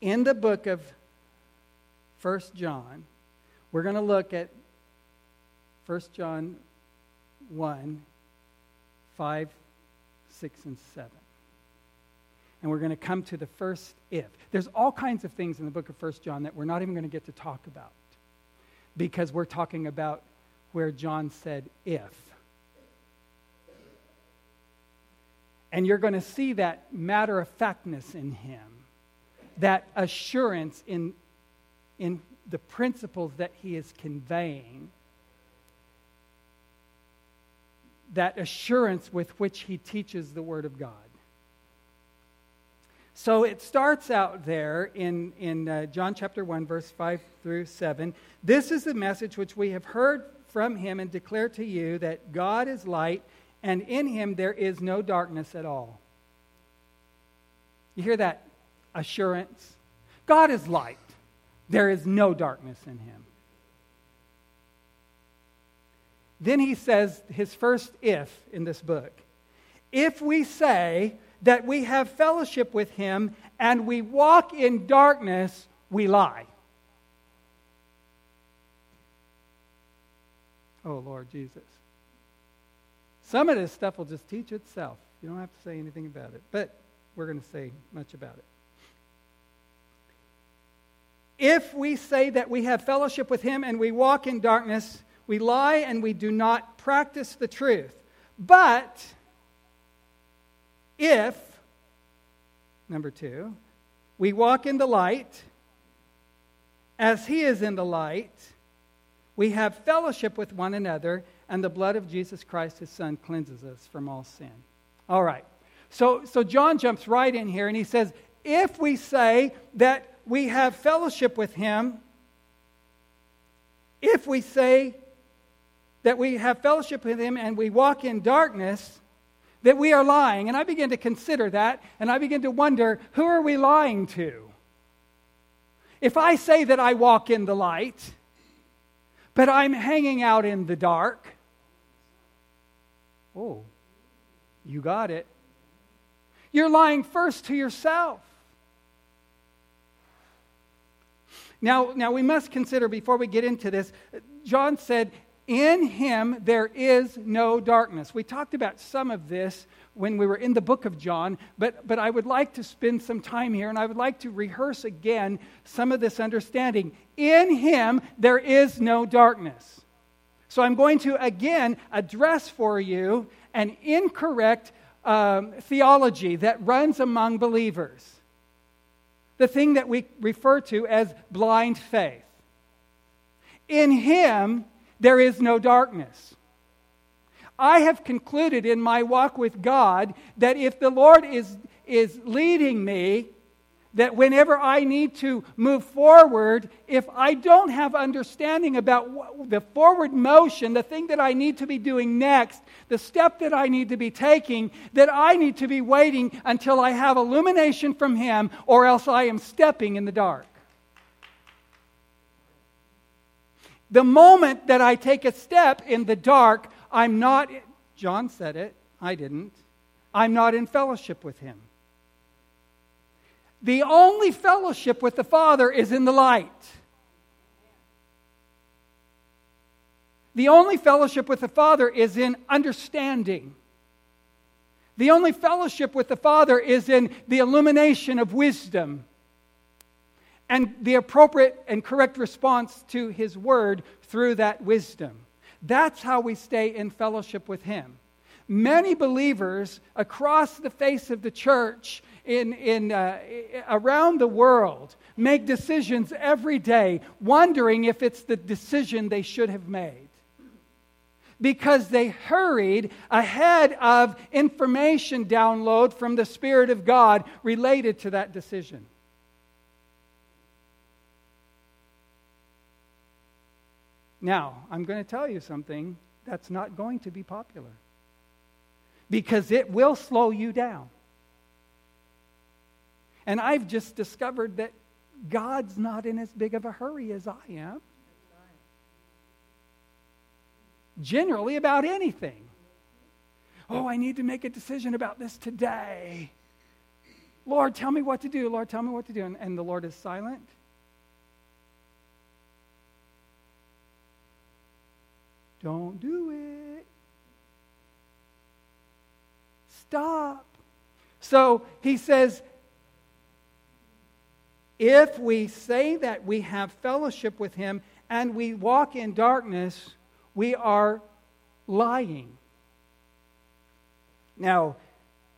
in the book of First John, we're going to look at First John 1 5, 6, and 7. And we're going to come to the first if. There's all kinds of things in the book of First John that we're not even going to get to talk about because we're talking about where John said if. And you're going to see that matter of factness in him, that assurance in, in the principles that he is conveying, that assurance with which he teaches the Word of God. So it starts out there in, in uh, John chapter 1, verse 5 through 7. This is the message which we have heard from him and declare to you that God is light, and in him there is no darkness at all. You hear that assurance? God is light. There is no darkness in him. Then he says his first if in this book. If we say that we have fellowship with him and we walk in darkness, we lie. Oh, Lord Jesus. Some of this stuff will just teach itself. You don't have to say anything about it, but we're going to say much about it. If we say that we have fellowship with him and we walk in darkness, we lie and we do not practice the truth. But if, number two, we walk in the light as he is in the light, we have fellowship with one another, and the blood of Jesus Christ, his son, cleanses us from all sin. All right. So, so John jumps right in here and he says, if we say that we have fellowship with him, if we say that we have fellowship with him and we walk in darkness, that we are lying. And I begin to consider that, and I begin to wonder who are we lying to? If I say that I walk in the light, but I'm hanging out in the dark, oh, you got it. You're lying first to yourself. Now, now we must consider before we get into this, John said, in him there is no darkness. We talked about some of this when we were in the book of John, but, but I would like to spend some time here and I would like to rehearse again some of this understanding. In him there is no darkness. So I'm going to again address for you an incorrect um, theology that runs among believers. The thing that we refer to as blind faith. In him, there is no darkness. I have concluded in my walk with God that if the Lord is, is leading me, that whenever I need to move forward, if I don't have understanding about the forward motion, the thing that I need to be doing next, the step that I need to be taking, that I need to be waiting until I have illumination from Him, or else I am stepping in the dark. The moment that I take a step in the dark, I'm not, John said it, I didn't, I'm not in fellowship with him. The only fellowship with the Father is in the light. The only fellowship with the Father is in understanding. The only fellowship with the Father is in the illumination of wisdom and the appropriate and correct response to His Word through that wisdom. That's how we stay in fellowship with Him. Many believers across the face of the church in, in, uh, around the world make decisions every day, wondering if it's the decision they should have made. Because they hurried ahead of information download from the Spirit of God related to that decision. Now, I'm going to tell you something that's not going to be popular because it will slow you down. And I've just discovered that God's not in as big of a hurry as I am. Generally, about anything. Oh, I need to make a decision about this today. Lord, tell me what to do. Lord, tell me what to do. And, and the Lord is silent. Don't do it. Stop. So he says, if we say that we have fellowship with him and we walk in darkness, we are lying. Now,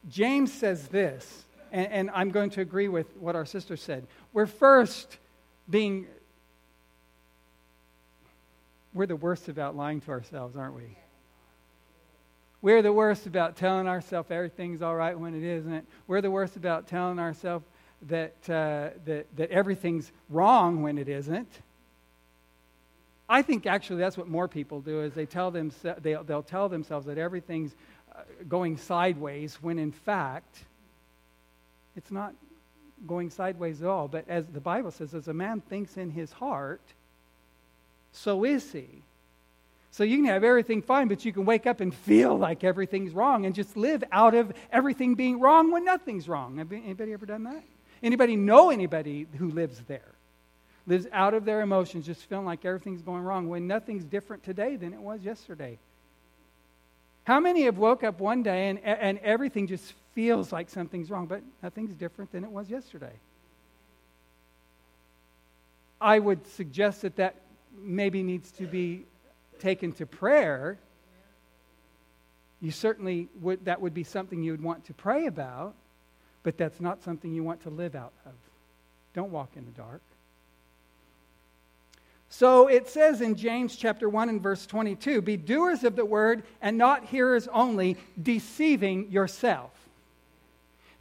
James says this, and, and, I'm going to agree with what our sister said. We're first being, we're the worst about lying to ourselves, aren't we? We're the worst about telling ourselves everything's all right when it isn't. We're the worst about telling ourselves that, uh, that, that everything's wrong when it isn't. I think actually that's what more people do is they tell them, they'll, they'll tell themselves that everything's uh, going sideways when in fact it's not going sideways at all. But as the Bible says, as a man thinks in his heart, so is he. So you can have everything fine, but you can wake up and feel like everything's wrong and just live out of everything being wrong when nothing's wrong. Anybody ever done that? Anybody know anybody who lives there? Lives out of their emotions, just feeling like everything's going wrong when nothing's different today than it was yesterday. How many have woke up one day and, and everything just feels like something's wrong, but nothing's different than it was yesterday? I would suggest that that maybe needs to be taken to prayer, you certainly would, that would be something you would want to pray about, but that's not something you want to live out of. Don't walk in the dark. So it says in James chapter 1 and verse 22 be doers of the word and not hearers only, deceiving yourself.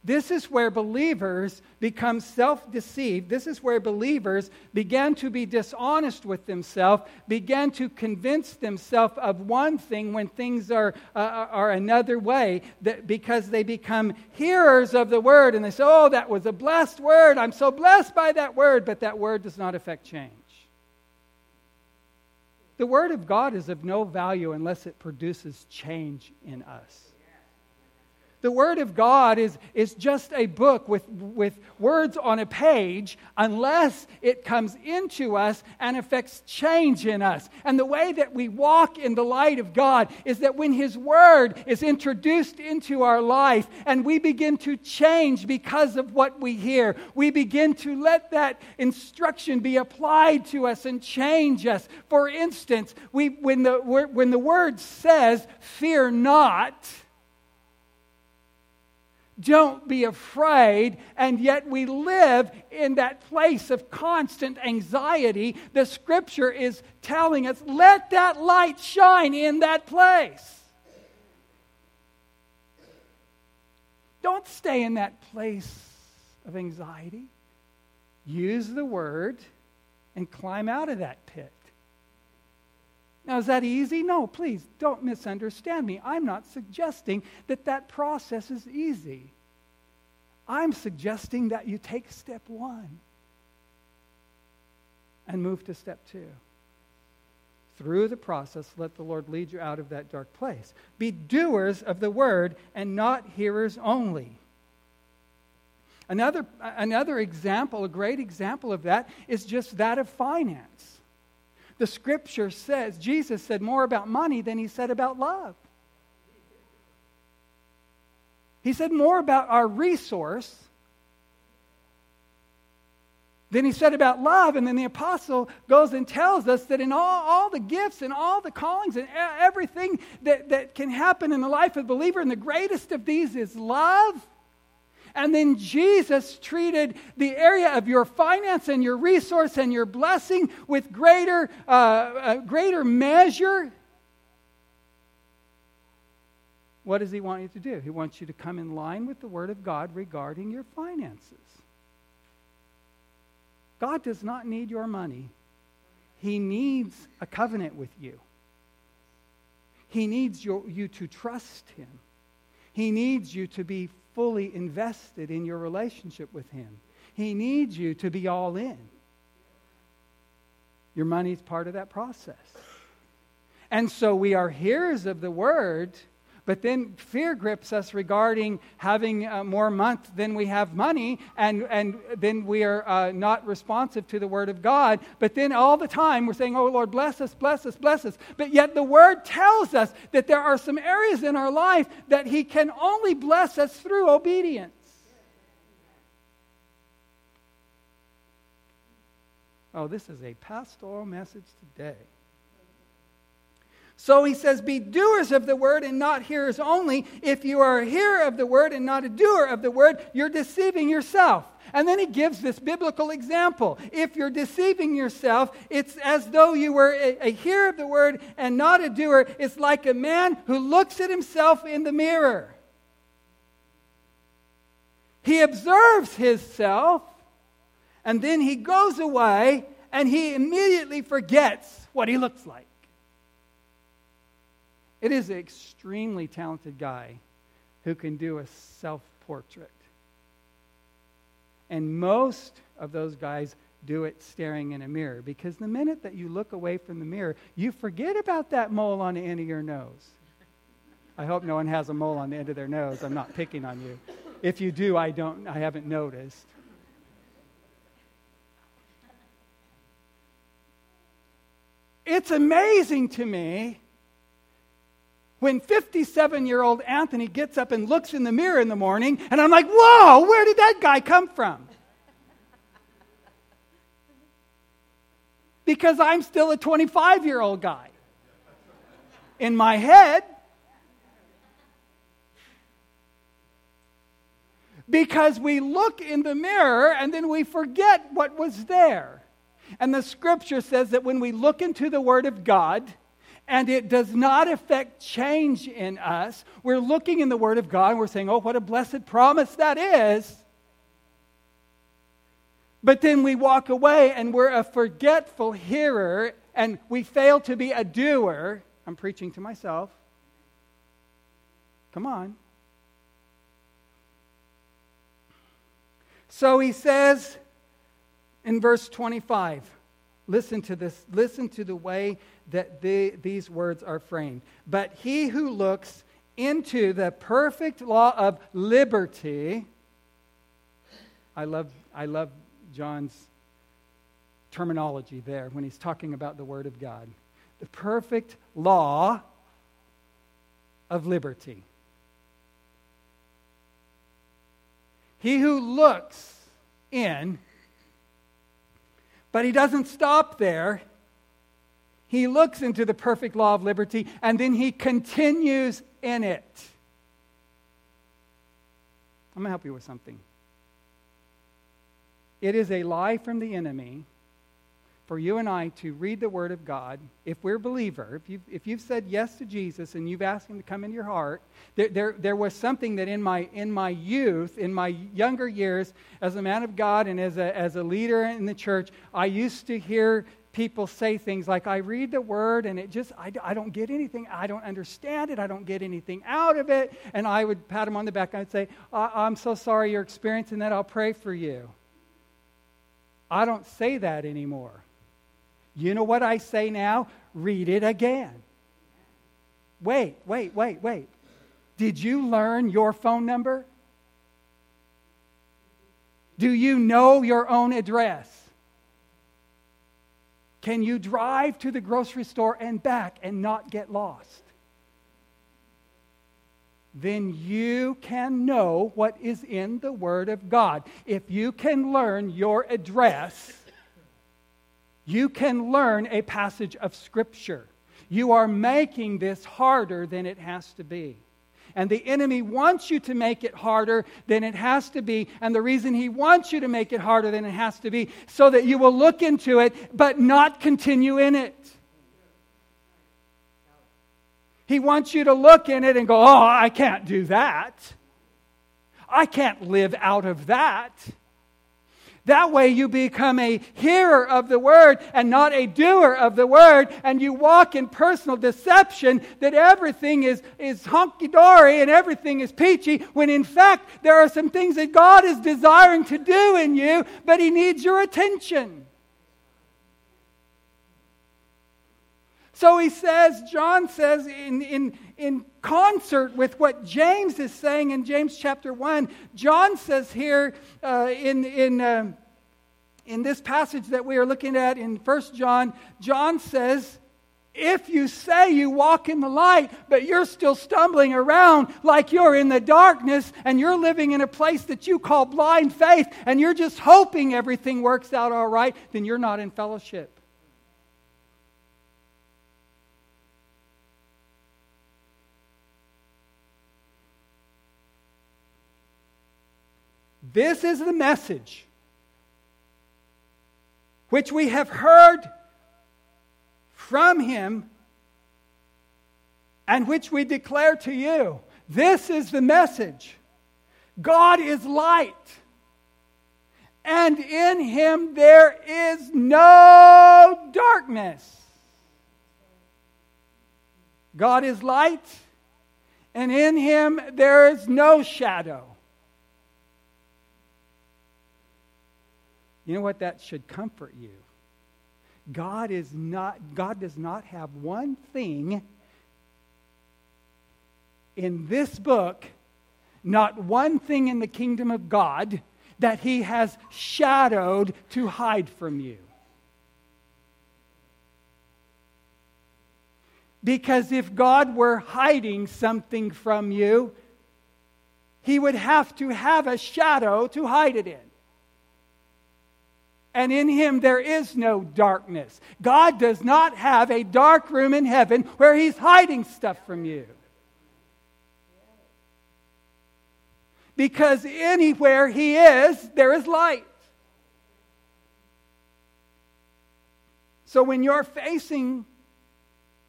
This is where believers become self deceived. This is where believers began to be dishonest with themselves, began to convince themselves of one thing when things are, uh, are another way, that because they become hearers of the word and they say, Oh, that was a blessed word. I'm so blessed by that word, but that word does not affect change. The word of God is of no value unless it produces change in us. The Word of God is, is just a book with, with words on a page unless it comes into us and affects change in us. And the way that we walk in the light of God is that when His Word is introduced into our life and we begin to change because of what we hear, we begin to let that instruction be applied to us and change us. For instance, we, when, the, when the Word says, Fear not, don't be afraid, and yet we live in that place of constant anxiety. The scripture is telling us let that light shine in that place. Don't stay in that place of anxiety. Use the word and climb out of that pit. Now, is that easy? No, please don't misunderstand me. I'm not suggesting that that process is easy. I'm suggesting that you take step one and move to step two. Through the process, let the Lord lead you out of that dark place. Be doers of the word and not hearers only. Another, another example, a great example of that, is just that of finance. The scripture says, Jesus said more about money than he said about love. He said more about our resource than he said about love. And then the apostle goes and tells us that in all, all the gifts and all the callings and everything that, that can happen in the life of the believer, and the greatest of these is love. And then Jesus treated the area of your finance and your resource and your blessing with greater, uh, uh, greater measure. What does he want you to do? He wants you to come in line with the Word of God regarding your finances. God does not need your money, He needs a covenant with you. He needs your, you to trust Him. He needs you to be fully invested in your relationship with Him. He needs you to be all in. Your money is part of that process. And so we are hearers of the word, But then fear grips us regarding having uh, more month than we have money, and, and then we are uh, not responsive to the Word of God. But then all the time we're saying, Oh Lord, bless us, bless us, bless us. But yet the Word tells us that there are some areas in our life that He can only bless us through obedience. Oh, this is a pastoral message today. So he says, Be doers of the word and not hearers only. If you are a hearer of the word and not a doer of the word, you're deceiving yourself. And then he gives this biblical example. If you're deceiving yourself, it's as though you were a, a hearer of the word and not a doer. It's like a man who looks at himself in the mirror. He observes himself, and then he goes away and he immediately forgets what he looks like. It is an extremely talented guy who can do a self portrait. And most of those guys do it staring in a mirror because the minute that you look away from the mirror, you forget about that mole on the end of your nose. I hope no one has a mole on the end of their nose. I'm not picking on you. If you do, I don't I haven't noticed. It's amazing to me when 57 year old Anthony gets up and looks in the mirror in the morning, and I'm like, whoa, where did that guy come from? Because I'm still a 25 year old guy. In my head, because we look in the mirror and then we forget what was there. And the scripture says that when we look into the Word of God, and it does not affect change in us. We're looking in the Word of God and we're saying, oh, what a blessed promise that is. But then we walk away and we're a forgetful hearer and we fail to be a doer. I'm preaching to myself. Come on. So he says in verse 25, listen to this, listen to the way that the, these words are framed. But he who looks into the perfect law of liberty, I love, I love John's terminology there when he's talking about the Word of God. The perfect law of liberty. He who looks in, but he doesn't stop there. He looks into the perfect law of liberty and then he continues in it. I'm going to help you with something. It is a lie from the enemy for you and I to read the Word of God. If we're a believer, if you've, if you've said yes to Jesus and you've asked Him to come into your heart, there, there, there was something that in my, in my youth, in my younger years, as a man of God and as a, as a leader in the church, I used to hear people say things like, I read the word and it just, I, I don't get anything. I don't understand it. I don't get anything out of it. And I would pat him on the back and I'd say, I'm so sorry you're experiencing that. I'll pray for you. I don't say that anymore. You know what I say now? Read it again. Wait, wait, wait, wait. Did you learn your phone number? Do you know your own address? Can you drive to the grocery store and back and not get lost? Then you can know what is in the Word of God. If you can learn your address, you can learn a passage of Scripture. You are making this harder than it has to be. And the enemy wants you to make it harder than it has to be. And the reason he wants you to make it harder than it has to be, so that you will look into it but not continue in it. He wants you to look in it and go, Oh, I can't do that. I can't live out of that. That way you become a hearer of the word and not a doer of the word, and you walk in personal deception that everything is, is hunky dory and everything is peachy, when in fact there are some things that God is desiring to do in you, but He needs your attention. So he says, John says, in, in, in concert with what James is saying in James chapter 1, John says here uh, in, in, uh, in this passage that we are looking at in 1 John, John says, if you say you walk in the light, but you're still stumbling around like you're in the darkness and you're living in a place that you call blind faith and you're just hoping everything works out all right, then you're not in fellowship. This is the message which we have heard from him and which we declare to you. This is the message God is light, and in him there is no darkness. God is light, and in him there is no shadow. You know what? That should comfort you. God is not God does not have one thing in this book, not one thing in the kingdom of God that he has shadowed to hide from you. Because if God were hiding something from you, he would have to have a shadow to hide it in and in him there is no darkness. God does not have a dark room in heaven where he's hiding stuff from you. Because anywhere he is, there is light. So when you're facing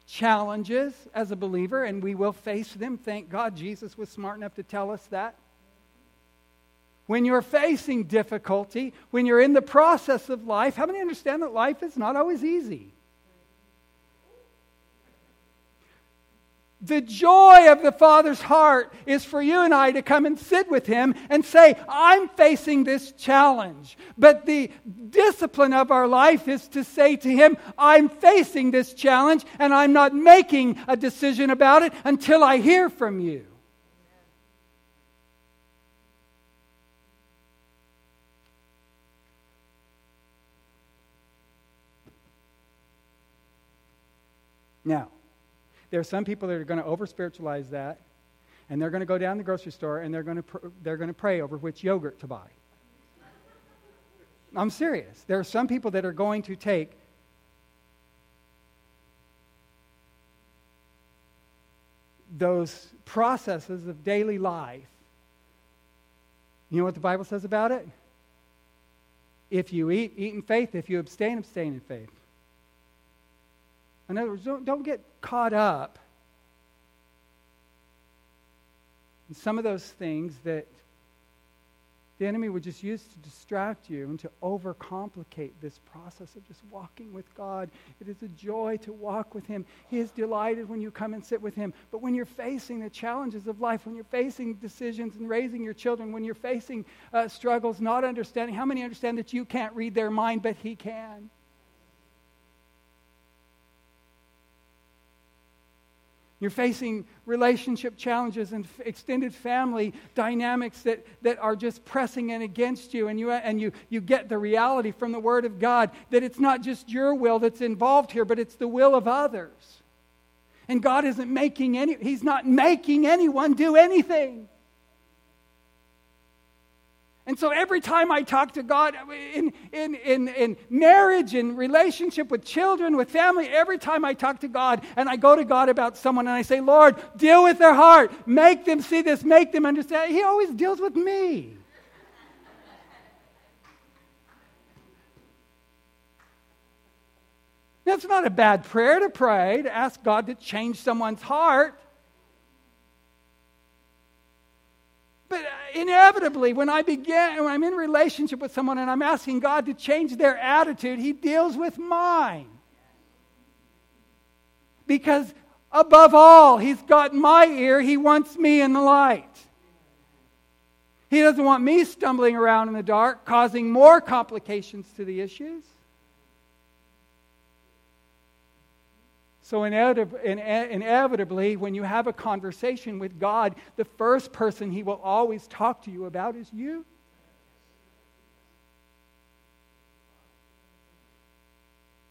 challenges as a believer, and we will face them, thank God Jesus was smart enough to tell us that when you're facing difficulty, when you're in the process of life, how many understand that life is not always easy? The joy of the Father's heart is for you and I to come and sit with Him and say, I'm facing this challenge. But the discipline of our life is to say to Him, I'm facing this challenge and I'm not making a decision about it until I hear from you. Now, there are some people that are going to over spiritualize that, and they're going to go down the grocery store and they're going to, pr- they're going to pray over which yogurt to buy. I'm serious. There are some people that are going to take those processes of daily life. You know what the Bible says about it? If you eat, eat in faith. If you abstain, abstain in faith. In other words, don't, don't get caught up in some of those things that the enemy would just use to distract you and to overcomplicate this process of just walking with God. It is a joy to walk with Him. He is delighted when you come and sit with Him. But when you're facing the challenges of life, when you're facing decisions and raising your children, when you're facing uh, struggles, not understanding, how many understand that you can't read their mind, but He can? You're facing relationship challenges and extended family dynamics that, that are just pressing in against you. And, you, and you, you get the reality from the Word of God that it's not just your will that's involved here, but it's the will of others. And God isn't making any, He's not making anyone do anything. And so every time I talk to God in, in, in, in marriage, in relationship with children, with family, every time I talk to God and I go to God about someone and I say, Lord, deal with their heart, make them see this, make them understand, He always deals with me. That's not a bad prayer to pray, to ask God to change someone's heart. But uh, inevitably, when I begin, when I'm in relationship with someone and I'm asking God to change their attitude, He deals with mine. Because above all, He's got my ear. He wants me in the light. He doesn't want me stumbling around in the dark, causing more complications to the issues. So, inevitably, when you have a conversation with God, the first person He will always talk to you about is you.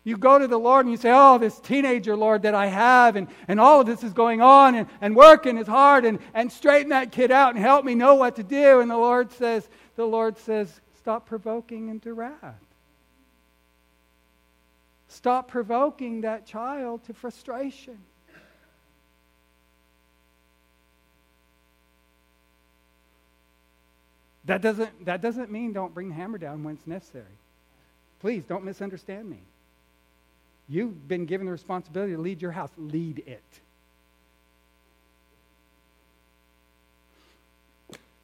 You go to the Lord and you say, Oh, this teenager, Lord, that I have, and, and all of this is going on, and, and working is hard, and, and straighten that kid out and help me know what to do. And the Lord says, the Lord says, Stop provoking into wrath. Stop provoking that child to frustration. That doesn't, that doesn't mean don't bring the hammer down when it's necessary. Please don't misunderstand me. You've been given the responsibility to lead your house. Lead it.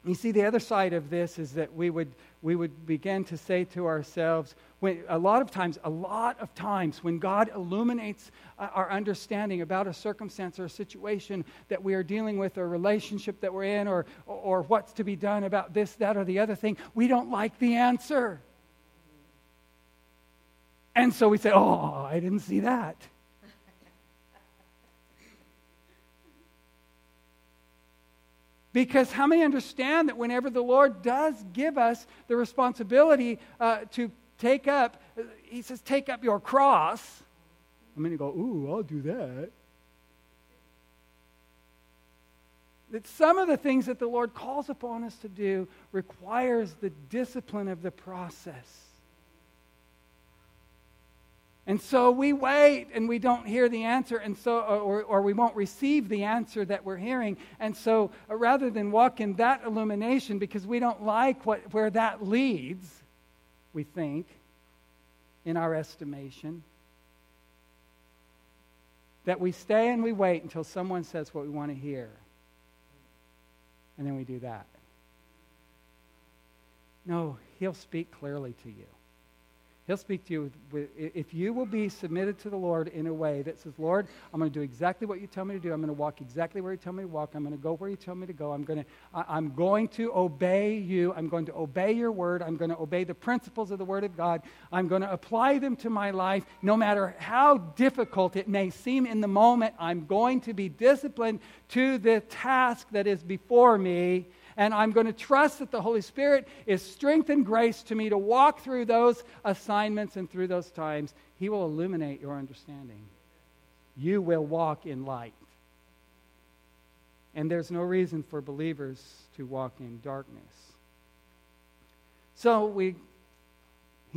You see, the other side of this is that we would, we would begin to say to ourselves, when, a lot of times, a lot of times, when God illuminates uh, our understanding about a circumstance or a situation that we are dealing with, or a relationship that we're in, or, or what's to be done about this, that, or the other thing, we don't like the answer. And so we say, Oh, I didn't see that. Because how many understand that whenever the Lord does give us the responsibility uh, to take up, He says, take up your cross. I'm going to go, Ooh, I'll do that. That some of the things that the Lord calls upon us to do requires the discipline of the process. And so we wait and we don't hear the answer, and so, or, or we won't receive the answer that we're hearing. And so uh, rather than walk in that illumination because we don't like what, where that leads, we think, in our estimation, that we stay and we wait until someone says what we want to hear. And then we do that. No, he'll speak clearly to you. He'll speak to you with, if you will be submitted to the Lord in a way that says, Lord, I'm going to do exactly what you tell me to do. I'm going to walk exactly where you tell me to walk. I'm going to go where you tell me to go. I'm going to, I'm going to obey you. I'm going to obey your word. I'm going to obey the principles of the word of God. I'm going to apply them to my life. No matter how difficult it may seem in the moment, I'm going to be disciplined to the task that is before me and I'm going to trust that the Holy Spirit is strength and grace to me to walk through those assignments and through those times. He will illuminate your understanding. You will walk in light. And there's no reason for believers to walk in darkness. So we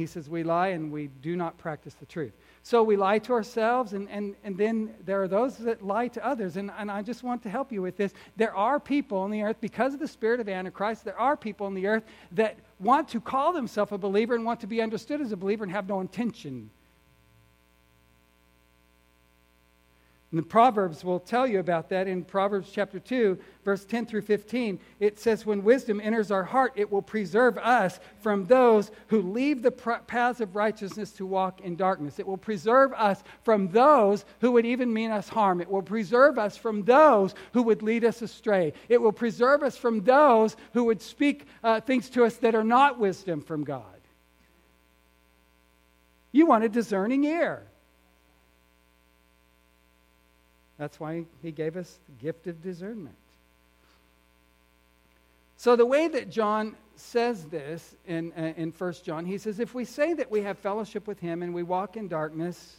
he says we lie and we do not practice the truth. So we lie to ourselves, and, and, and then there are those that lie to others. And, and I just want to help you with this. There are people on the earth, because of the spirit of Antichrist, there are people on the earth that want to call themselves a believer and want to be understood as a believer and have no intention And the Proverbs will tell you about that in Proverbs chapter 2, verse 10 through 15. It says, When wisdom enters our heart, it will preserve us from those who leave the paths of righteousness to walk in darkness. It will preserve us from those who would even mean us harm. It will preserve us from those who would lead us astray. It will preserve us from those who would speak uh, things to us that are not wisdom from God. You want a discerning ear. That's why he gave us the gift of discernment. So, the way that John says this in, uh, in 1 John, he says, If we say that we have fellowship with him and we walk in darkness,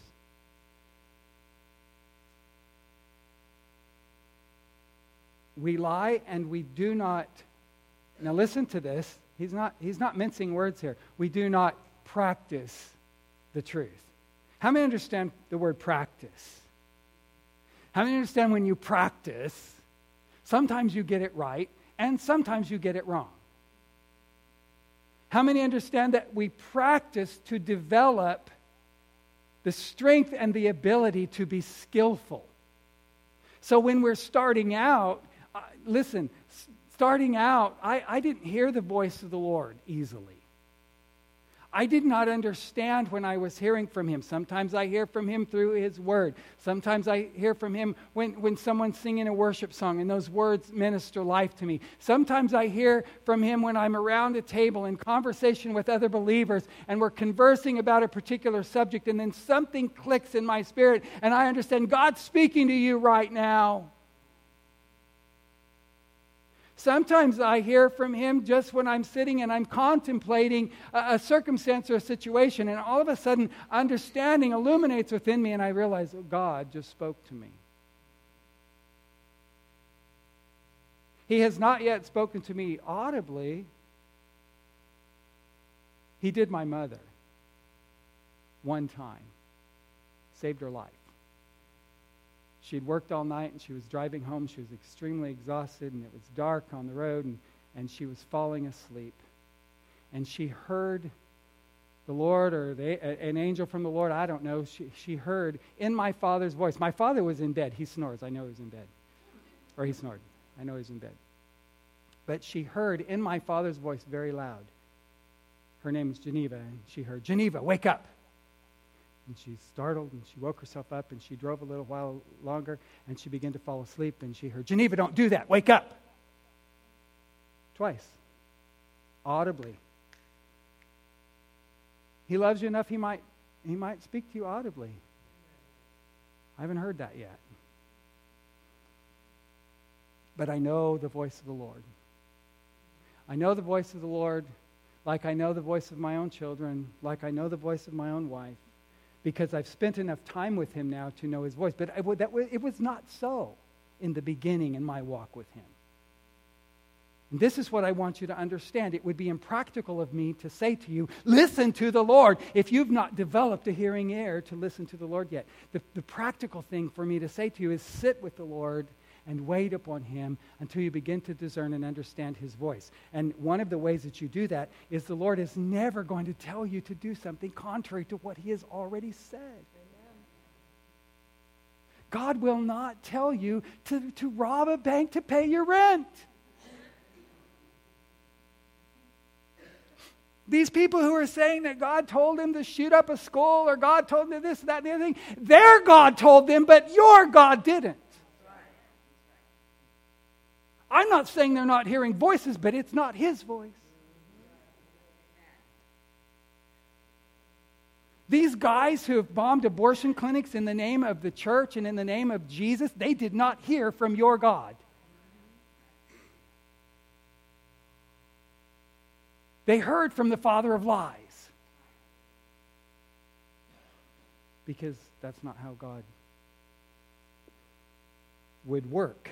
we lie and we do not. Now, listen to this. He's not, he's not mincing words here. We do not practice the truth. How many understand the word practice? How many understand when you practice, sometimes you get it right and sometimes you get it wrong? How many understand that we practice to develop the strength and the ability to be skillful? So when we're starting out, uh, listen, starting out, I, I didn't hear the voice of the Lord easily. I did not understand when I was hearing from him. Sometimes I hear from him through his word. Sometimes I hear from him when, when someone's singing a worship song and those words minister life to me. Sometimes I hear from him when I'm around a table in conversation with other believers and we're conversing about a particular subject and then something clicks in my spirit and I understand God's speaking to you right now. Sometimes I hear from him just when I'm sitting and I'm contemplating a, a, circumstance or a situation, and all of a sudden, understanding illuminates within me, and I realize, oh, God just spoke to me. He has not yet spoken to me audibly. He did my mother one time, saved her life. She'd worked all night and she was driving home. She was extremely exhausted and it was dark on the road and, and she was falling asleep. And she heard the Lord or the, an angel from the Lord, I don't know. She, she heard in my father's voice. My father was in bed. He snores. I know he's in bed. Or he snored. I know he's in bed. But she heard in my father's voice very loud. Her name is Geneva. And she heard, Geneva, wake up. And she startled and she woke herself up and she drove a little while longer and she began to fall asleep and she heard, Geneva, don't do that. Wake up. Twice. Audibly. He loves you enough, he might, he might speak to you audibly. I haven't heard that yet. But I know the voice of the Lord. I know the voice of the Lord like I know the voice of my own children, like I know the voice of my own wife because I've spent enough time with him now to know his voice. But I, that, it was not so in the beginning in my walk with him. And this is what I want you to understand. It would be impractical of me to say to you, listen to the Lord, if you've not developed a hearing ear to listen to the Lord yet. The, the practical thing for me to say to you is sit with the Lord and wait upon him until you begin to discern and understand his voice. And one of the ways that you do that is the Lord is never going to tell you to do something contrary to what he has already said. God will not tell you to, to rob a bank to pay your rent. These people who are saying that God told them to shoot up a school or God told them this, that, and the other thing, their God told them, but your God didn't. I'm not saying they're not hearing voices, but it's not his voice. These guys who have bombed abortion clinics in the name of the church and in the name of Jesus, they did not hear from your God. They heard from the father of lies. Because that's not how God would work.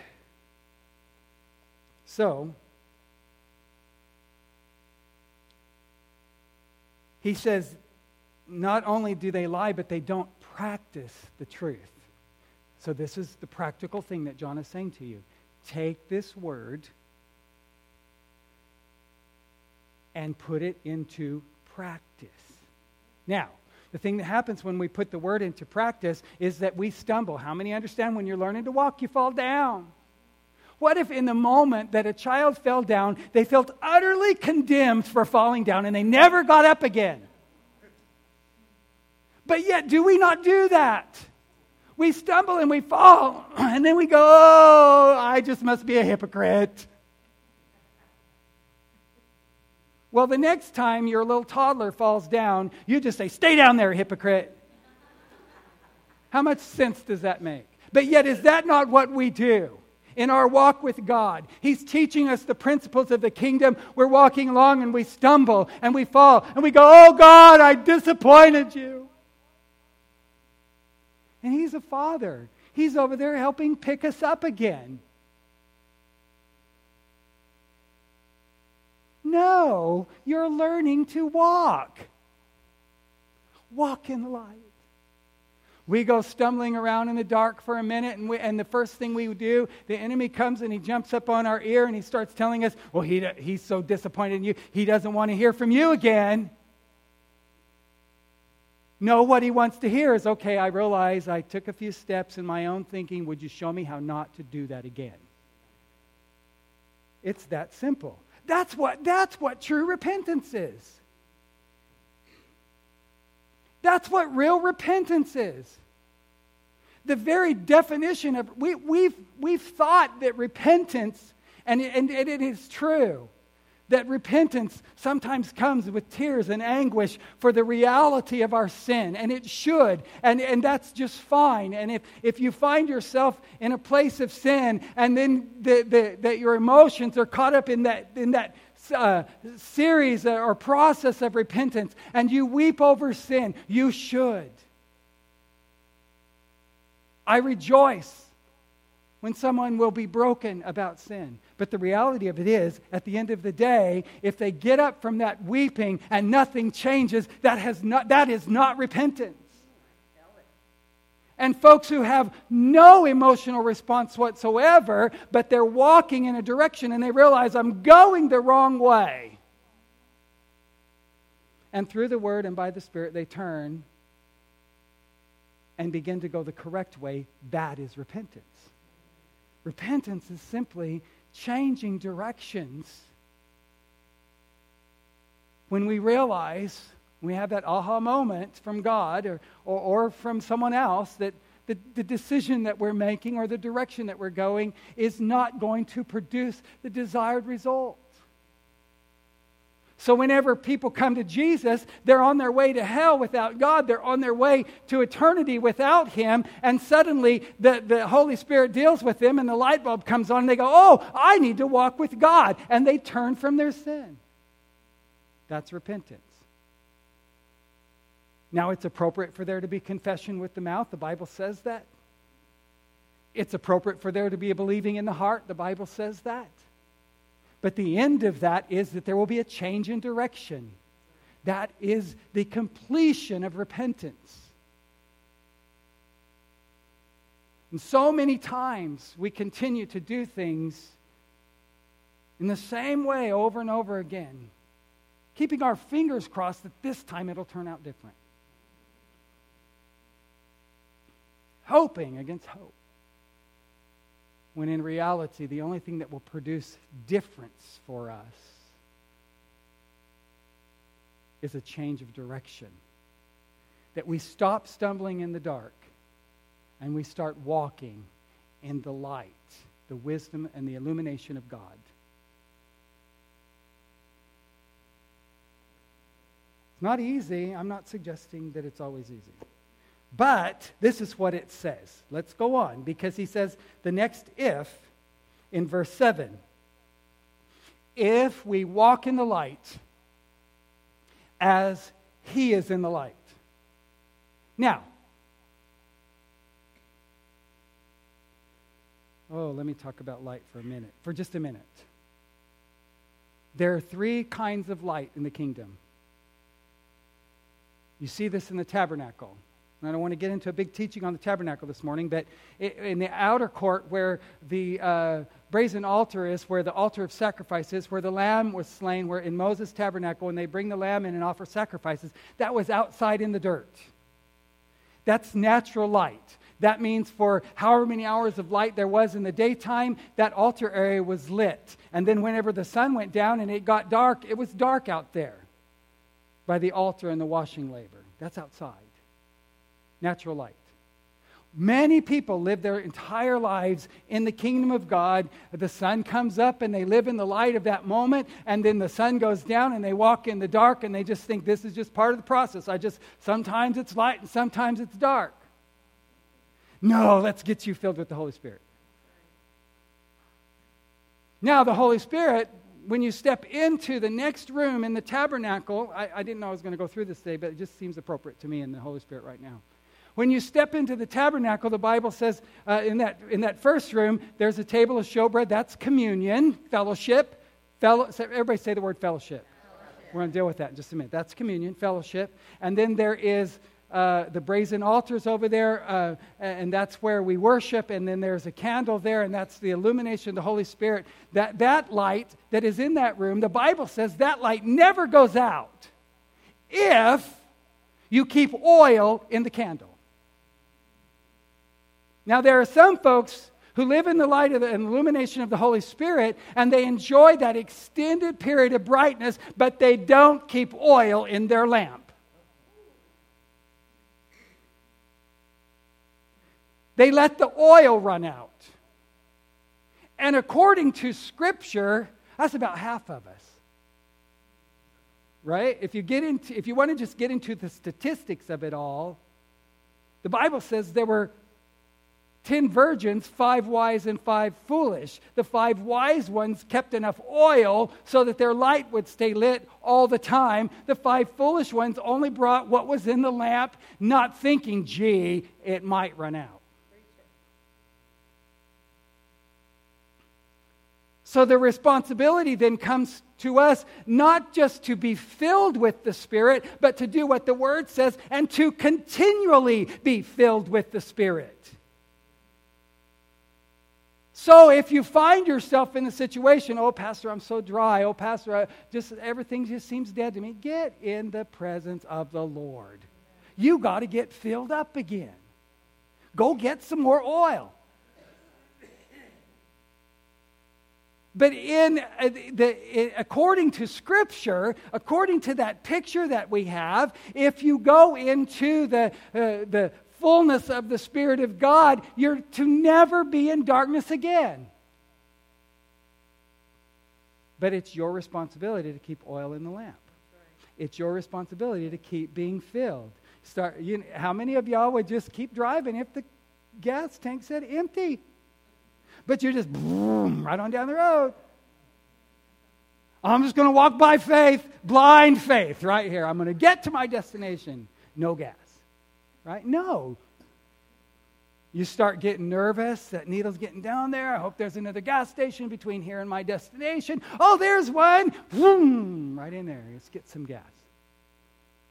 So, he says, not only do they lie, but they don't practice the truth. So, this is the practical thing that John is saying to you. Take this word and put it into practice. Now, the thing that happens when we put the word into practice is that we stumble. How many understand when you're learning to walk, you fall down? What if, in the moment that a child fell down, they felt utterly condemned for falling down and they never got up again? But yet, do we not do that? We stumble and we fall, and then we go, Oh, I just must be a hypocrite. Well, the next time your little toddler falls down, you just say, Stay down there, hypocrite. How much sense does that make? But yet, is that not what we do? In our walk with God. He's teaching us the principles of the kingdom. We're walking along and we stumble and we fall and we go, Oh God, I disappointed you. And He's a father. He's over there helping pick us up again. No, you're learning to walk. Walk in light. We go stumbling around in the dark for a minute, and, we, and the first thing we do, the enemy comes and he jumps up on our ear and he starts telling us, Well, he, he's so disappointed in you, he doesn't want to hear from you again. No, what he wants to hear is, Okay, I realize I took a few steps in my own thinking. Would you show me how not to do that again? It's that simple. That's what, that's what true repentance is. That's what real repentance is. The very definition of, we, we've, we've thought that repentance, and, and, and it is true, that repentance sometimes comes with tears and anguish for the reality of our sin, and it should, and, and that's just fine. And if, if you find yourself in a place of sin, and then the, the, that your emotions are caught up in that, in that uh, series or process of repentance, and you weep over sin, you should. I rejoice when someone will be broken about sin. But the reality of it is, at the end of the day, if they get up from that weeping and nothing changes, that, has not, that is not repentance. And folks who have no emotional response whatsoever, but they're walking in a direction and they realize, I'm going the wrong way. And through the Word and by the Spirit, they turn and begin to go the correct way. That is repentance. Repentance is simply changing directions when we realize we have that aha moment from God or, or, or from someone else that the, the decision that we're making or the direction that we're going is not going to produce the desired result. So, whenever people come to Jesus, they're on their way to hell without God. They're on their way to eternity without Him. And suddenly the, the Holy Spirit deals with them, and the light bulb comes on, and they go, Oh, I need to walk with God. And they turn from their sin. That's repentance. Now, it's appropriate for there to be confession with the mouth. The Bible says that. It's appropriate for there to be a believing in the heart. The Bible says that. But the end of that is that there will be a change in direction. That is the completion of repentance. And so many times we continue to do things in the same way over and over again, keeping our fingers crossed that this time it'll turn out different. Hoping against hope when in reality, the only thing that will produce difference for us is a change of direction. That we stop stumbling in the dark and we start walking in the light, the wisdom and the illumination of God. It's not easy. I'm not suggesting that it's always easy. But this is what it says. Let's go on because he says the next if in verse 7 if we walk in the light as he is in the light. Now, oh, let me talk about light for a minute, for just a minute. There are three kinds of light in the kingdom. You see this in the tabernacle. I don't want to get into a big teaching on the tabernacle this morning, but in the outer court where the uh, brazen altar is, where the altar of sacrifice is, where the lamb was slain, where in Moses' tabernacle, when they bring the lamb in and offer sacrifices, that was outside in the dirt. That's natural light. That means for however many hours of light there was in the daytime, that altar area was lit. And then whenever the sun went down and it got dark, it was dark out there by the altar and the washing laver. That's outside natural light. Many people live their entire lives in the kingdom of God. The sun comes up and they live in the light of that moment, and then the sun goes down and they walk in the dark and they just think this is just part of the process. I just, sometimes it's light and sometimes it's dark. No, let's get you filled with the Holy Spirit. Now, the Holy Spirit, when you step into the next room in the tabernacle, I, I didn't know I was going to go through this today, but it just seems appropriate to me in the Holy Spirit right now. When you step into the tabernacle, the Bible says uh, in, that, in that first room, there's a table of showbread. That's communion, fellowship. Fellow, everybody say the word fellowship. fellowship. We're going to deal with that in just a minute. That's communion, fellowship. And then there is uh, the brazen altars over there, uh, and that's where we worship. And then there's a candle there, and that's the illumination of the Holy Spirit. That, that light that is in that room, the Bible says that light never goes out if you keep oil in the candle. Now, there are some folks who live in the light of the illumination of the Holy Spirit and they enjoy that extended period of brightness, but they don't keep oil in their lamp. They let the oil run out. And according to Scripture, that's about half of us. Right? If you, get into, if you want to just get into the statistics of it all, the Bible says there were 10 virgins, five wise and five foolish. The five wise ones kept enough oil so that their light would stay lit all the time. The five foolish ones only brought what was in the lamp, not thinking, gee, it might run out. So the responsibility then comes to us not just to be filled with the Spirit, but to do what the Word says and to continually be filled with the Spirit. So if you find yourself in a situation, oh, Pastor, I'm so dry. Oh, Pastor, I just everything just seems dead to me. Get in the presence of the Lord. You got to get filled up again. Go get some more oil. But in uh, the, according to Scripture, according to that picture that we have, if you go into the, uh, the fullness of the Spirit of God, you're to never be in darkness again. But it's your responsibility to keep oil in the lamp. It's your responsibility to keep being filled. Start. You, how many of y'all would just keep driving if the gas tank said empty? But you're just boom, right on down the road. I'm just going to walk by faith, blind faith, right here. I'm going to get to my destination. No gas right? No. You start getting nervous. That needle's getting down there. I hope there's another gas station between here and my destination. Oh, there's one. Boom, right in there. Let's get some gas.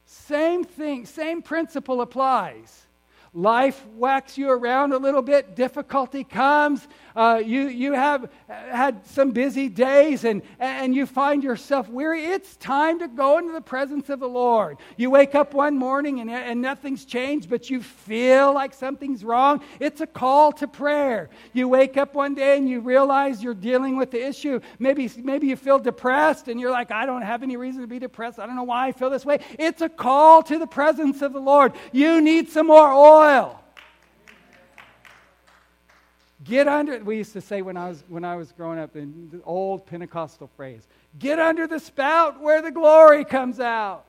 Same thing, same principle applies life whacks you around a little bit, difficulty comes, uh, you, you have had some busy days and, and you find yourself weary, it's time to go into the presence of the Lord. You wake up one morning and, and nothing's changed, but you feel like something's wrong. It's a call to prayer. You wake up one day and you realize you're dealing with the issue. Maybe, maybe you feel depressed and you're like, I don't have any reason to be depressed. I don't know why I feel this way. It's a call to the presence of the Lord. You need some more oil oil. Get under, we used to say when I was, when I was growing up, in the old Pentecostal phrase get under the spout where the glory comes out.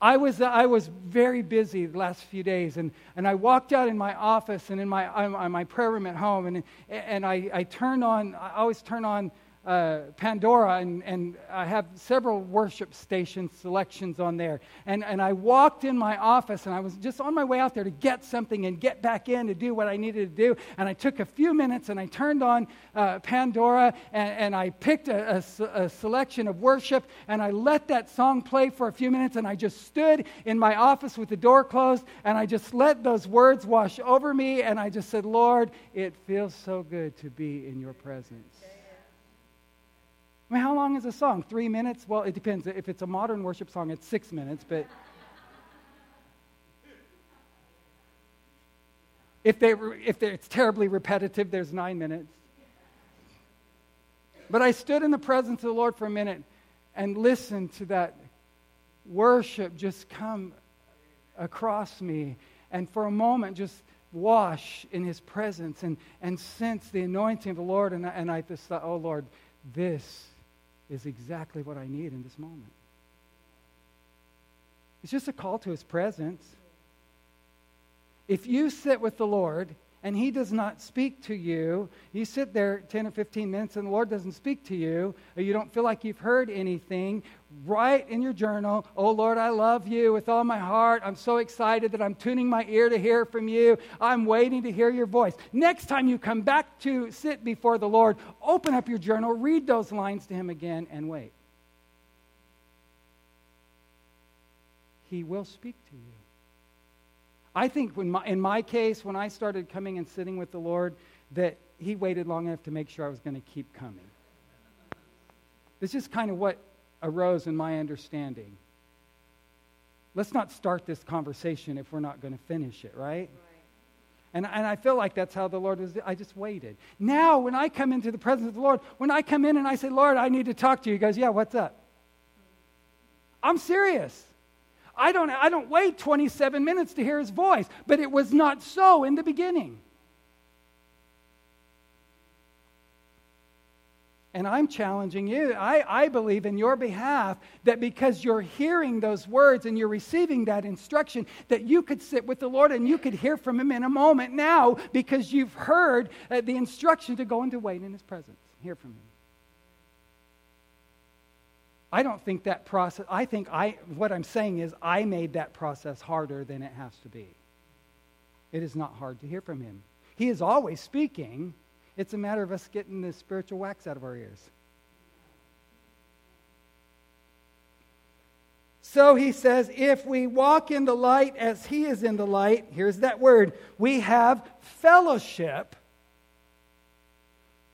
I was, I was very busy the last few days, and, and I walked out in my office and in my, my prayer room at home, and, and I, I turned on, I always turn on uh, Pandora, and, and I have several worship station selections on there. And, and I walked in my office, and I was just on my way out there to get something and get back in to do what I needed to do. And I took a few minutes and I turned on uh, Pandora, and, and I picked a, a, a selection of worship, and I let that song play for a few minutes, and I just stood in my office with the door closed, and I just let those words wash over me, and I just said, Lord, it feels so good to be in your presence. I mean, how long is a song? Three minutes? Well, it depends. If it's a modern worship song, it's six minutes, but. if, they, if it's terribly repetitive, there's nine minutes. But I stood in the presence of the Lord for a minute and listened to that worship just come across me. And for a moment, just wash in his presence and, and sense the anointing of the Lord. And, and I just thought, oh, Lord, this is exactly what I need in this moment. It's just a call to his presence. If you sit with the Lord and he does not speak to you, you sit there 10 or 15 minutes and the Lord doesn't speak to you, or you don't feel like you've heard anything, write in your journal, Oh Lord, I love you with all my heart. I'm so excited that I'm tuning my ear to hear from you. I'm waiting to hear your voice. Next time you come back to sit before the Lord, open up your journal, read those lines to him again, and wait. He will speak to you. I think when my, in my case, when I started coming and sitting with the Lord, that He waited long enough to make sure I was going to keep coming. This is kind of what arose in my understanding. Let's not start this conversation if we're not going to finish it, right? And, and I feel like that's how the Lord was. I just waited. Now, when I come into the presence of the Lord, when I come in and I say, Lord, I need to talk to you, he goes, Yeah, what's up? I'm serious. I don't, I don't wait 27 minutes to hear his voice, but it was not so in the beginning. And I'm challenging you. I, I believe in your behalf that because you're hearing those words and you're receiving that instruction, that you could sit with the Lord and you could hear from Him in a moment now because you've heard uh, the instruction to go and to wait in His presence. Hear from Him. I don't think that process, I think I, what I'm saying is I made that process harder than it has to be. It is not hard to hear from Him. He is always speaking. It's a matter of us getting the spiritual wax out of our ears. So he says, if we walk in the light as he is in the light, here's that word, we have fellowship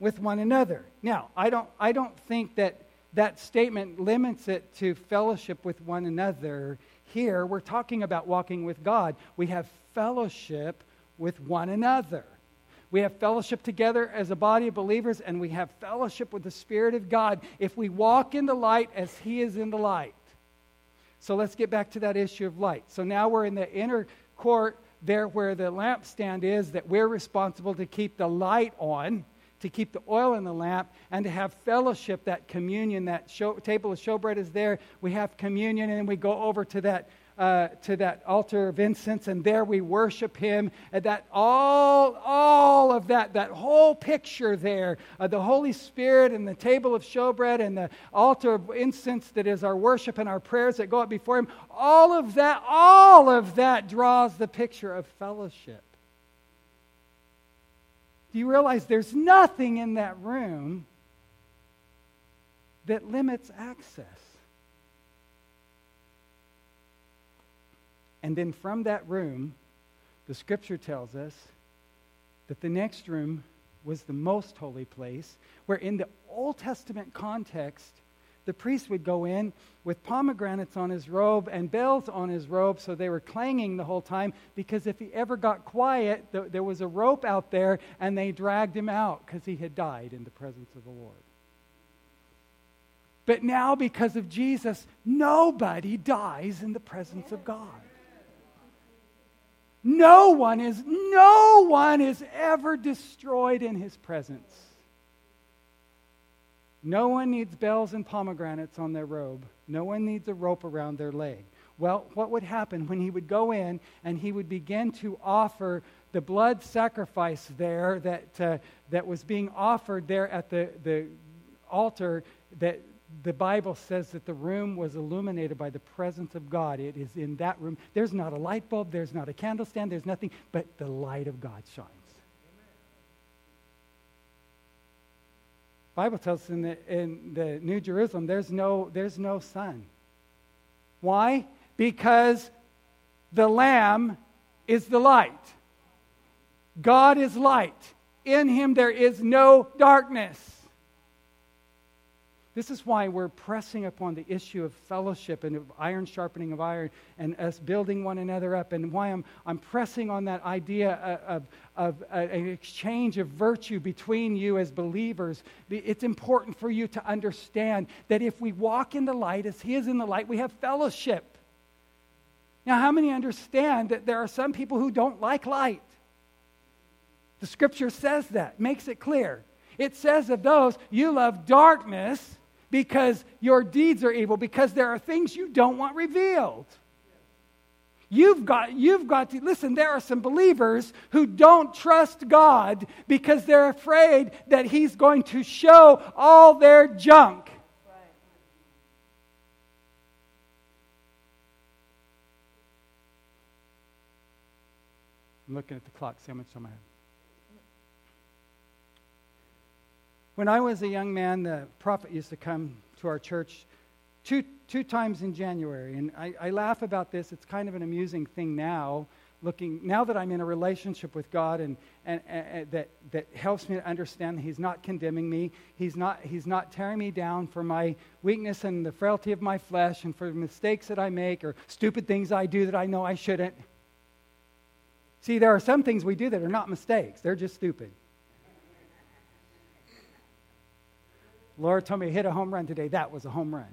with one another. Now, I don't, I don't think that that statement limits it to fellowship with one another. Here, we're talking about walking with God. We have fellowship with one another. We have fellowship together as a body of believers, and we have fellowship with the Spirit of God if we walk in the light as He is in the light. So let's get back to that issue of light. So now we're in the inner court there where the lampstand is, that we're responsible to keep the light on to keep the oil in the lamp and to have fellowship, that communion, that show, table of showbread is there. We have communion and we go over to that. Uh, to that altar of incense, and there we worship Him. And that all, all of that, that whole picture there, of the Holy Spirit and the table of showbread and the altar of incense that is our worship and our prayers that go up before Him, all of that, all of that draws the picture of fellowship. Do you realize there's nothing in that room that limits access? And then from that room, the scripture tells us that the next room was the most holy place, where in the Old Testament context, the priest would go in with pomegranates on his robe and bells on his robe, so they were clanging the whole time because if he ever got quiet, th- there was a rope out there and they dragged him out because he had died in the presence of the Lord. But now, because of Jesus, nobody dies in the presence of God. No one is, no one is ever destroyed in his presence. No one needs bells and pomegranates on their robe. No one needs a rope around their leg. Well, what would happen when he would go in and he would begin to offer the blood sacrifice there that, uh, that was being offered there at the, the altar that the Bible says that the room was illuminated by the presence of God. It is in that room. There's not a light bulb, there's not a candle stand, there's nothing, but the light of God shines. Bible tells us in the, in the New Jerusalem there's no, there's no sun. Why? Because the Lamb is the light. God is light. In him there is no darkness. This is why we're pressing upon the issue of fellowship and of iron sharpening of iron and us building one another up, and why I'm, I'm pressing on that idea of, of, of an exchange of virtue between you as believers. It's important for you to understand that if we walk in the light as He is in the light, we have fellowship. Now, how many understand that there are some people who don't like light? The scripture says that, makes it clear. It says of those, you love darkness because your deeds are evil, because there are things you don't want revealed. You've got, you've got to listen. There are some believers who don't trust God because they're afraid that He's going to show all their junk. I'm looking at the clock, see how much time I have. When I was a young man, the prophet used to come to our church two, two times in January. And I, I laugh about this. It's kind of an amusing thing now, looking, now that I'm in a relationship with God and, and, and that, that helps me to understand that He's not condemning me. He's not, he's not tearing me down for my weakness and the frailty of my flesh and for mistakes that I make or stupid things I do that I know I shouldn't. See, there are some things we do that are not mistakes, they're just stupid. Laura told me I hit a home run today. That was a home run.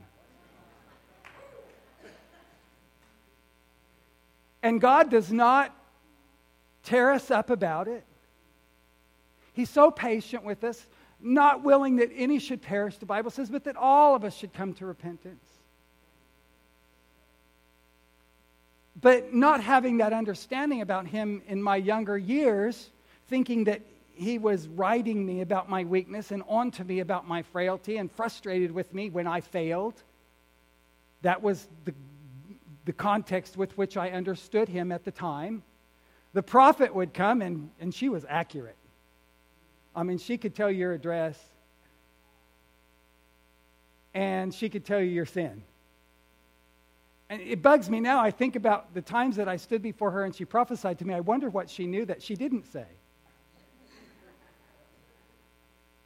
And God does not tear us up about it. He's so patient with us, not willing that any should perish, the Bible says, but that all of us should come to repentance. But not having that understanding about Him in my younger years, thinking that he was writing me about my weakness and on to me about my frailty and frustrated with me when I failed. That was the, the context with which I understood Him at the time. The prophet would come, and, and she was accurate. I mean, she could tell your address, and she could tell you your sin. And it bugs me now. I think about the times that I stood before her and she prophesied to me. I wonder what she knew that she didn't say.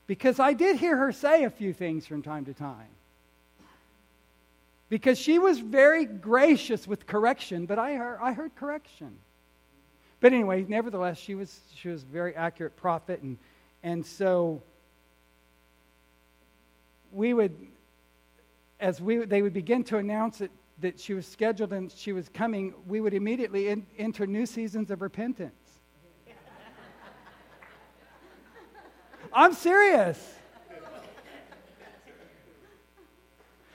Because I did hear her say a few things from time to time. Because she was very gracious with correction, but I heard, I heard correction. But anyway, nevertheless, she was, she was a very accurate prophet. And, and so we would, as we, they would begin to announce it, that she was scheduled and she was coming, we would immediately in, enter new seasons of repentance. I'm serious.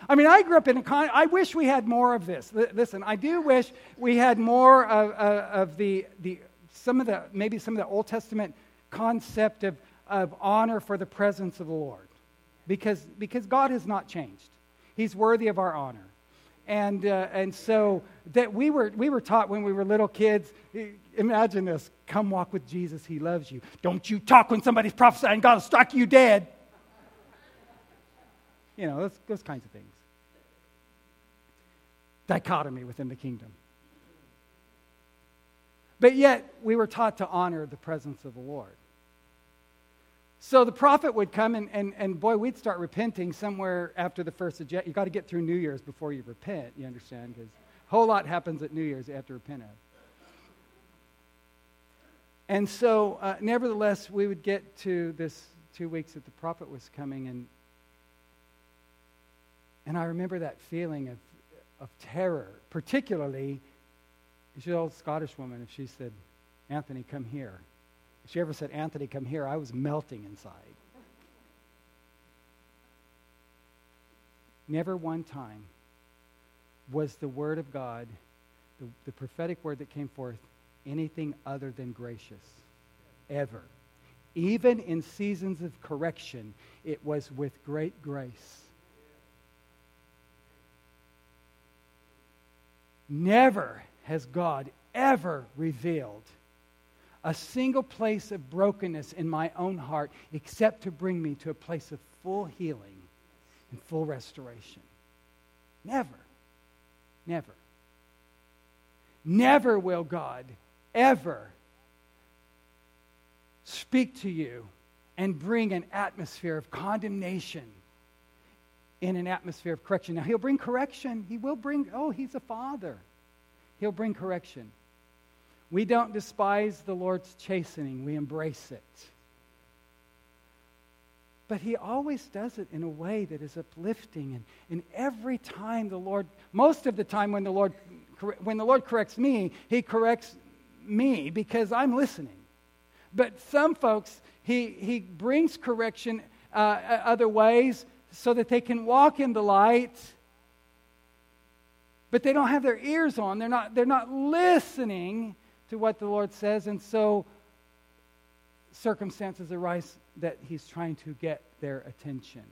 I mean, I grew up in a con. I wish we had more of this. L- listen, I do wish we had more of, uh, of the, the some of the maybe some of the Old Testament concept of, of honor for the presence of the Lord, because because God has not changed. He's worthy of our honor and uh, and so that we were we were taught when we were little kids. Imagine this: come walk with Jesus. He loves you. Don't you talk when somebody's prophesying. God will strike you dead. You know those, those kinds of things. Dichotomy within the kingdom. But yet we were taught to honor the presence of the Lord. So the prophet would come, and, and, and boy, we'd start repenting somewhere after the first of January. You've got to get through New Year's before you repent, you understand? Because a whole lot happens at New Year's you have to repent of. And so, uh, nevertheless, we would get to this two weeks that the prophet was coming, and, and I remember that feeling of, of terror, particularly, she's an old Scottish woman, if she said, Anthony, come here. If she ever said, Anthony, come here, I was melting inside. Never one time was the Word of God, the, the prophetic word that came forth, anything other than gracious. Ever. Even in seasons of correction, it was with great grace. Never has God ever revealed a single place of brokenness in my own heart except to bring me to a place of full healing and full restoration. Never. Never. Never will God ever speak to you and bring an atmosphere of condemnation in an atmosphere of correction. Now, He'll bring correction. He will bring, oh, He's a Father. He'll bring correction. We don't despise the Lord's chastening, we embrace it. But he always does it in a way that is uplifting. And, and every time the Lord, most of the time when the Lord, when the Lord corrects me, he corrects me because I'm listening. But some folks, he, he brings correction uh, other ways so that they can walk in the light but they don't have their ears on. They're not, they're not listening to what the Lord says, and so circumstances arise that He's trying to get their attention.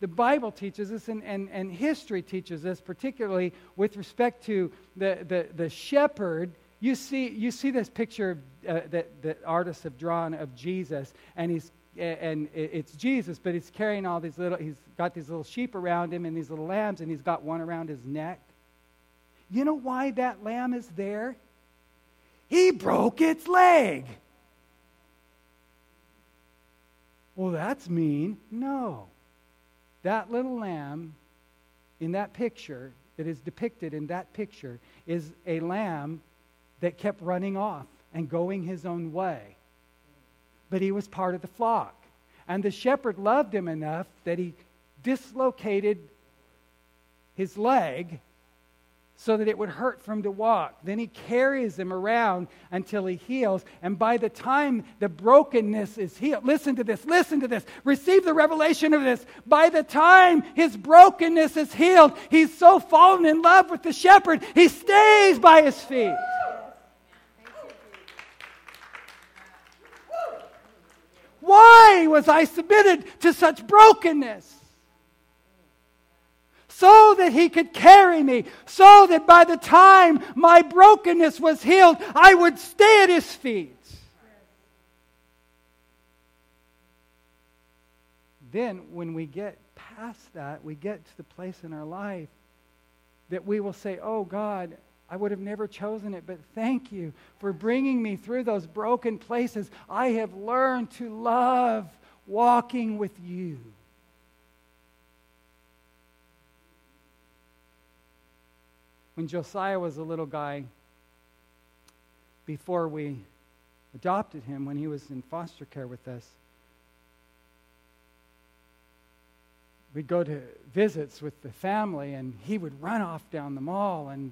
The Bible teaches us, and, and, and history teaches us, particularly with respect to the, the, the shepherd. You see, you see this picture uh, that, that artists have drawn of Jesus, and he's and it's Jesus, but he's carrying all these little, he's got these little sheep around him and these little lambs, and he's got one around his neck. You know why that lamb is there? He broke its leg. Well, that's mean. No. That little lamb in that picture, that is depicted in that picture, is a lamb that kept running off and going his own way. But he was part of the flock. And the shepherd loved him enough that he dislocated his leg so that it would hurt for him to walk. Then he carries him around until he heals. And by the time the brokenness is healed, listen to this, listen to this, receive the revelation of this. By the time his brokenness is healed, he's so fallen in love with the shepherd, he stays by his feet. Why was I submitted to such brokenness? So that he could carry me, so that by the time my brokenness was healed, I would stay at his feet. Then, when we get past that, we get to the place in our life that we will say, Oh God, I would have never chosen it, but thank you for bringing me through those broken places. I have learned to love walking with you. When Josiah was a little guy, before we adopted him, when he was in foster care with us, we'd go to visits with the family, and he would run off down the mall, and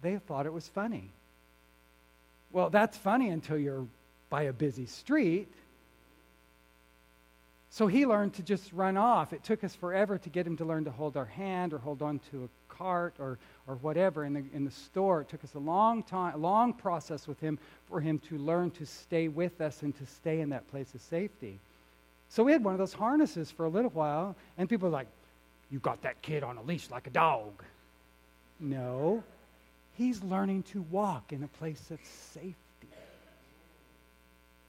they thought it was funny. Well, that's funny until you're by a busy street. So he learned to just run off. It took us forever to get him to learn to hold our hand or hold on to a cart or or whatever in the, in the store. It took us a long time, a long process with him for him to learn to stay with us and to stay in that place of safety. So we had one of those harnesses for a little while, and people were like, You got that kid on a leash like a dog. No, he's learning to walk in a place of safety.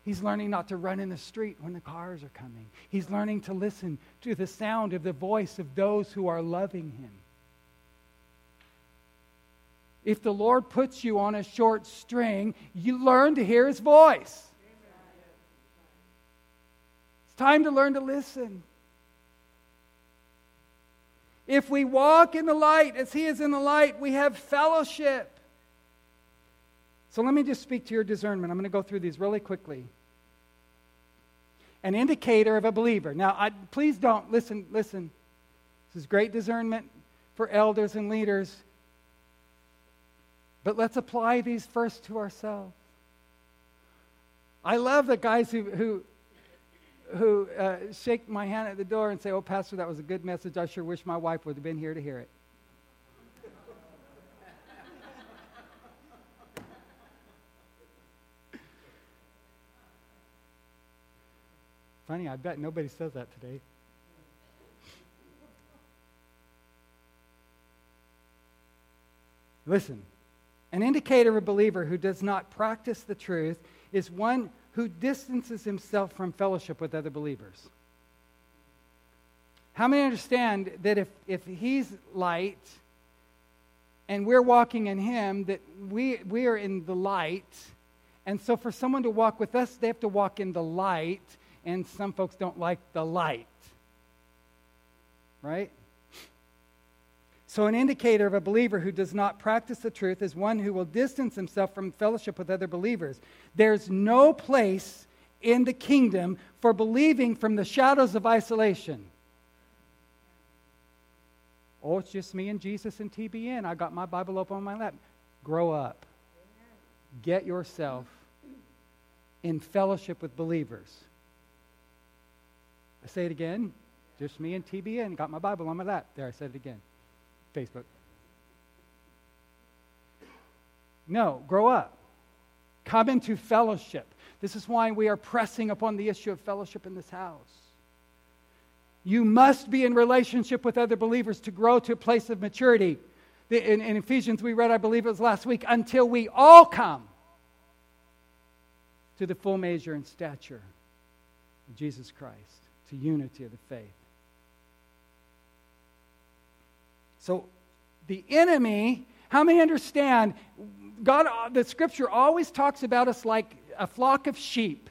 He's learning not to run in the street when the cars are coming. He's learning to listen to the sound of the voice of those who are loving him. If the Lord puts you on a short string, you learn to hear his voice. It's time to learn to listen. If we walk in the light as he is in the light, we have fellowship. So let me just speak to your discernment. I'm going to go through these really quickly. An indicator of a believer. Now, I, please don't listen. Listen. This is great discernment for elders and leaders. But let's apply these first to ourselves. I love the guys who, who, who uh, shake my hand at the door and say, Oh, Pastor, that was a good message. I sure wish my wife would have been here to hear it. Funny, I bet nobody says that today. Listen, an indicator of a believer who does not practice the truth is one who distances himself from fellowship with other believers. How many understand that if, if he's light and we're walking in him, that we, we are in the light, and so for someone to walk with us, they have to walk in the light, and some folks don't like the light. Right? So, an indicator of a believer who does not practice the truth is one who will distance himself from fellowship with other believers. There's no place in the kingdom for believing from the shadows of isolation. Oh, it's just me and Jesus and TBN. I got my Bible open on my lap. Grow up. Get yourself in fellowship with believers. I say it again. Just me and TBN. Got my Bible on my lap. There, I said it again. Facebook. No, grow up. Come into fellowship. This is why we are pressing upon the issue of fellowship in this house. You must be in relationship with other believers to grow to a place of maturity. In, in Ephesians, we read, I believe it was last week, until we all come to the full measure and stature of Jesus Christ, to unity of the faith. So the enemy, how many understand? God, uh, the scripture always talks about us like a flock of sheep.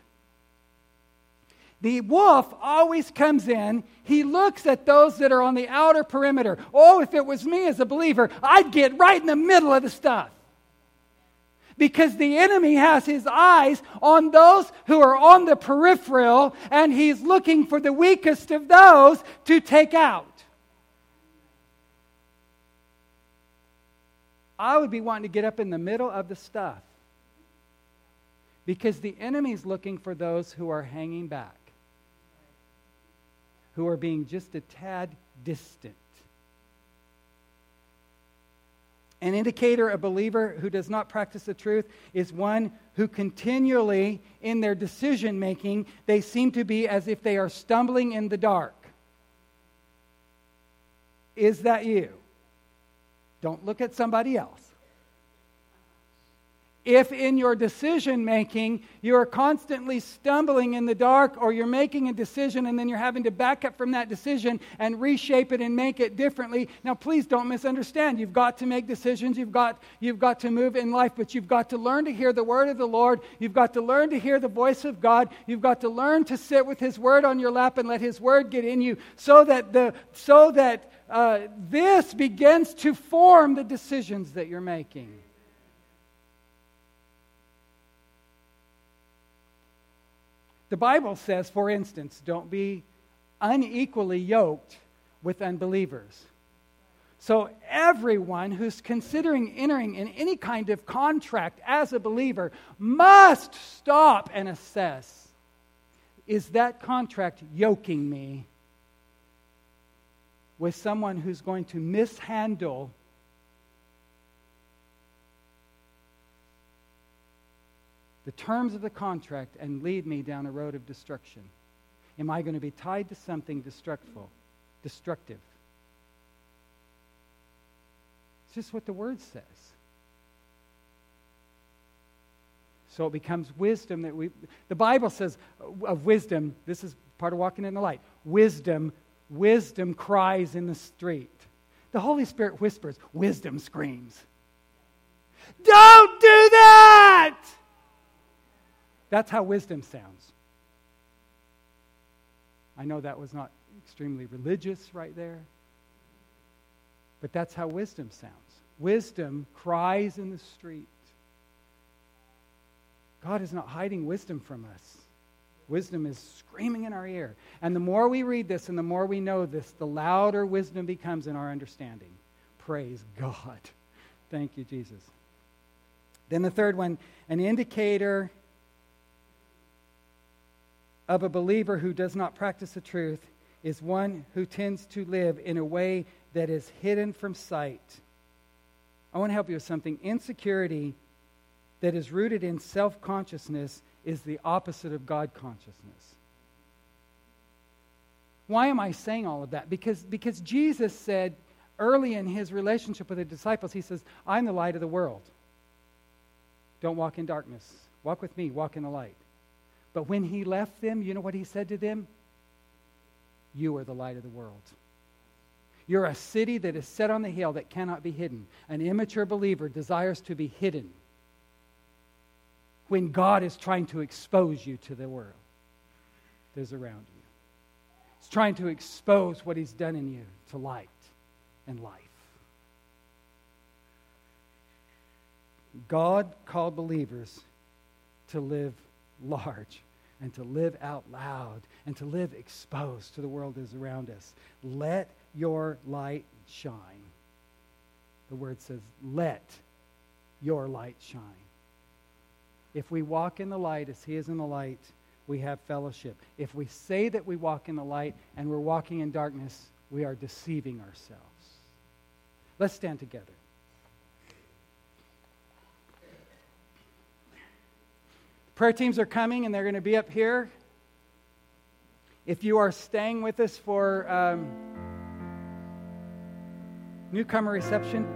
The wolf always comes in. He looks at those that are on the outer perimeter. Oh, if it was me as a believer, I'd get right in the middle of the stuff. Because the enemy has his eyes on those who are on the peripheral, and he's looking for the weakest of those to take out. I would be wanting to get up in the middle of the stuff. Because the enemy's looking for those who are hanging back, who are being just a tad distant. An indicator, a believer who does not practice the truth, is one who continually, in their decision making, they seem to be as if they are stumbling in the dark. Is that you? Don't look at somebody else. If in your decision making you're constantly stumbling in the dark or you're making a decision and then you're having to back up from that decision and reshape it and make it differently now please don't misunderstand. You've got to make decisions. You've got you've got to move in life but you've got to learn to hear the word of the lord. You've got to learn to hear the voice of god. You've got to learn to sit with his word on your lap and let his word get in you so that the so that uh, this begins to form the decisions that you're making The Bible says, for instance, don't be unequally yoked with unbelievers. So, everyone who's considering entering in any kind of contract as a believer must stop and assess is that contract yoking me with someone who's going to mishandle the terms of the contract and lead me down a road of destruction? Am I going to be tied to something destructful, destructive? It's just what the word says. So it becomes wisdom that we, the Bible says uh, of wisdom, this is part of walking in the light. Wisdom, wisdom cries in the street. The Holy Spirit whispers, wisdom screams. Don't do that! That's how wisdom sounds. I know that was not extremely religious right there, but that's how wisdom sounds. Wisdom cries in the street. God is not hiding wisdom from us. Wisdom is screaming in our ear. And the more we read this and the more we know this, the louder wisdom becomes in our understanding. Praise God. Thank you, Jesus. Then the third one an indicator of a believer who does not practice the truth is one who tends to live in a way that is hidden from sight. I want to help you with something. Insecurity that is rooted in self consciousness is the opposite of God consciousness. Why am I saying all of that? Because, because Jesus said early in his relationship with the disciples, he says, I'm the light of the world. Don't walk in darkness. Walk with me, walk in the light. But when he left them, you know what he said to them? You are the light of the world. You're a city that is set on the hill that cannot be hidden. An immature believer desires to be hidden when God is trying to expose you to the world that is around you. He's trying to expose what He's done in you to light and life. God called believers to live large and to live out loud and to live exposed to the world that is around us. Let your light shine. The word says, let your light shine. If we walk in the light as He is in the light, we have fellowship. If we say that we walk in the light and we're walking in darkness, we are deceiving ourselves. Let's stand together. Prayer teams are coming and they're going to be up here. If you are staying with us for um, newcomer reception,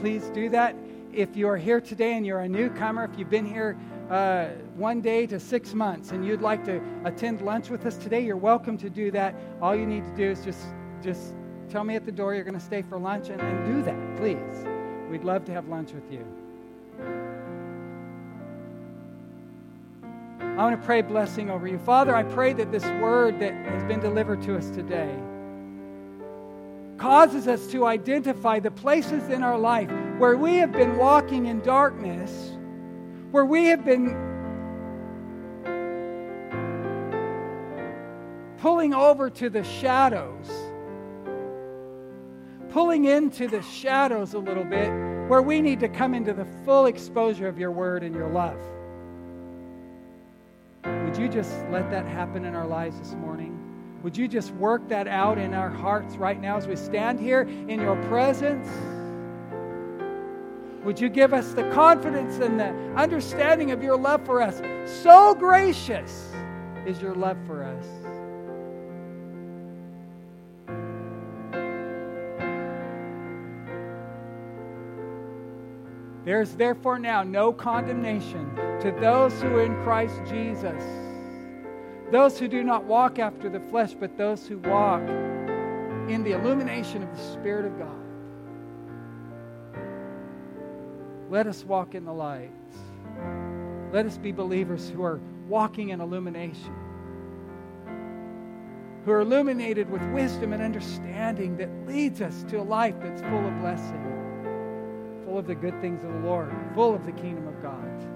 please do that. If you are here today and you're a newcomer, if you've been here uh, one day to six months and you'd like to attend lunch with us today, you're welcome to do that. All you need to do is just, just tell me at the door you're going to stay for lunch and, and do that, please. We'd love to have lunch with you. I want to pray blessing over you. Father, I pray that this word that has been delivered to us today causes us to identify the places in our life where we have been walking in darkness, where we have been pulling over to the shadows, pulling into the shadows a little bit where we need to come into the full exposure of your word and your love. Would you just let that happen in our lives this morning? Would you just work that out in our hearts right now as we stand here in your presence? Would you give us the confidence and the understanding of your love for us? So gracious is your love for us. There's therefore now no condemnation to those who are in Christ Jesus. Those who do not walk after the flesh, but those who walk in the illumination of the Spirit of God. Let us walk in the light. Let us be believers who are walking in illumination, who are illuminated with wisdom and understanding that leads us to a life that's full of blessing, full of the good things of the Lord, full of the kingdom of God.